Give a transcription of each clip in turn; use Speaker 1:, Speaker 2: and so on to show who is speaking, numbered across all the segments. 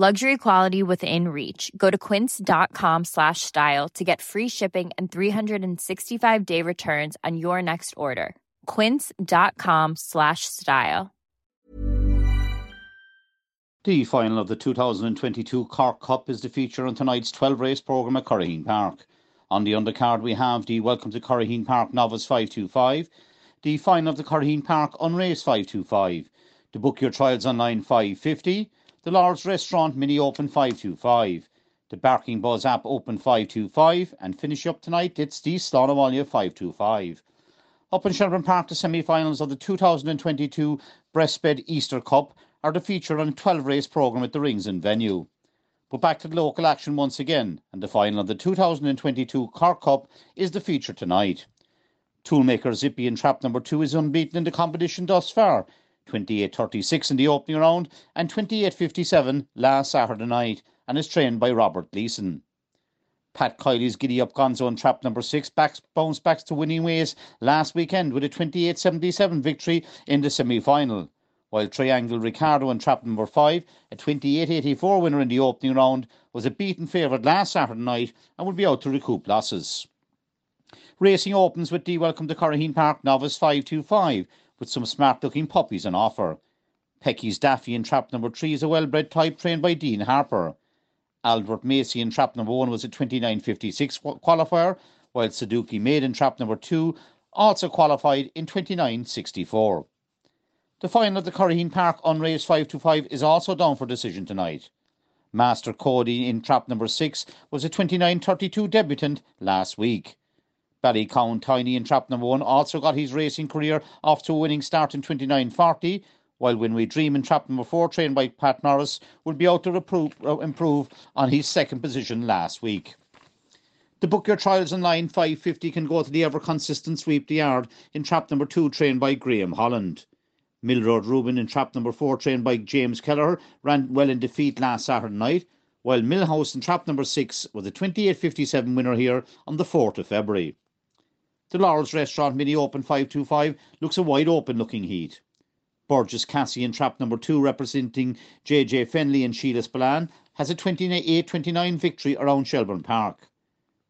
Speaker 1: Luxury quality within reach. Go to quince.com slash style to get free shipping and 365 day returns on your next order. Quince.com slash style.
Speaker 2: The final of the 2022 Cork Cup is the feature on tonight's 12 race programme at Curraheen Park. On the undercard, we have the Welcome to Curraheen Park Novice 525, the final of the Curraheen Park Unrace 525, to book your trials online 550, the Laurels Restaurant Mini Open 525, the Barking Buzz app Open 525, and finish up tonight it's the Slaughterwalia 525. Up in Shelbourne Park, the semi finals of the 2022 Bresbet Easter Cup are the feature on a 12 race programme at the Ringsend venue. But back to the local action once again, and the final of the 2022 Cork Cup is the feature tonight. Toolmaker Zippy in trap number two is unbeaten in the competition thus far, 28.36 in the opening round and 28.57 last Saturday night, and is trained by Robert Gleeson. Pat Kiley's Giddy Up Gonzo in trap number six backs, bounced back to winning ways last weekend with a 28.77 victory in the semi final. While Triangle Ricardo in trap number five, a 28.84 winner in the opening round, was a beaten favourite last Saturday night and will be out to recoup losses. Racing opens with the Welcome to Curraheen Park Novice 525 with some smart looking puppies on offer. Pecky's Daffy in trap number three is a well bred type trained by Dean Harper. Albert Macy in trap number one was a 29.56 qualifier, while Saduki Maid in trap number two also qualified in 29.64. The final of the Curraheen Park Unrace 525 is also down for decision tonight. Master Cody in trap number six was a 29.32 debutant last week. Ballycown Tiny in trap number one also got his racing career off to a winning start in 29.40, while When We Dream in trap number four, trained by Pat Norris, will be out to uh, improve on his second position last week. To book your trials online, 550 can go to the ever consistent sweep the yard in trap number two, trained by Graham Holland. Millroad Rubin in trap number four, trained by James Kelleher, ran well in defeat last Saturday night, while Millhouse in trap number six was a 28.57 winner here on the 4th of February. The Laurels Restaurant Mini Open 525 looks a wide open looking heat. Burgess Cassie in trap number two, representing JJ Fenley and Sheila Spillane, has a 28 29 victory around Shelbourne Park.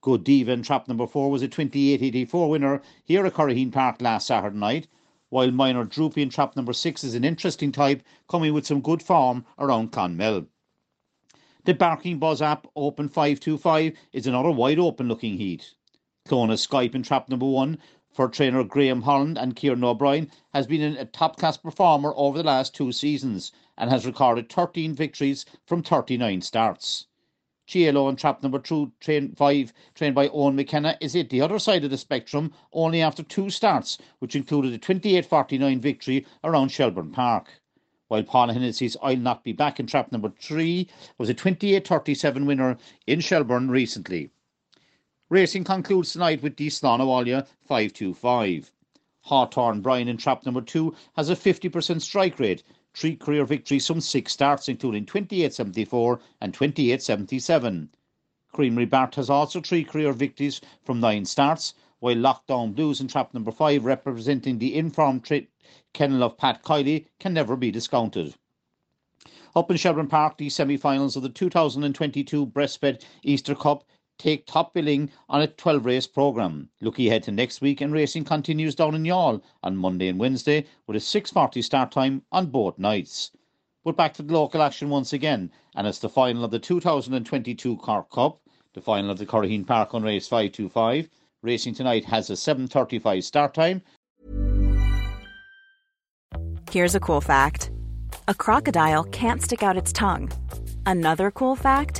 Speaker 2: Good Diva in trap number four was a 28 84 winner here at Curraheen Park last Saturday night, while Minor Droopy in trap number six is an interesting type coming with some good form around Clonmel. The Barking Buzz app Open 525 is another wide open looking heat. Clona Skype in trap number one for trainer Graham Holland and Kieran O'Brien has been a top class performer over the last two seasons and has recorded 13 victories from 39 starts. GLO in trap number two, train five, trained by Owen McKenna, is at the other side of the spectrum only after two starts, which included a 28-49 victory around Shelbourne Park. While Paul Hennessy's I'll Not Be Back in trap number three was a 28-37 winner in Shelbourne recently. Racing concludes tonight with the Slaughterwalia 525. Hawthorne Brian in trap number two has a 50% strike rate, three career victories from six starts, including 28.74 and 28.77. Creamery Bart has also three career victories from nine starts, while Lockdown Blues in trap number five, representing the informed tra- kennel of Pat Kiley, can never be discounted. Up in Shelbourne Park, the semi finals of the 2022 Bresbet Easter Cup take top billing on a 12 race programme. Looking ahead to next week and racing continues down in Youghal on Monday and Wednesday with a 6.40 start time on both nights. But back to the local action once again and it's the final of the 2022 Cork Cup. The final of the Curraheen Park on race 525. Racing tonight has a 7.35 start time.
Speaker 3: Here's a cool fact. A crocodile can't stick out its tongue. Another cool fact,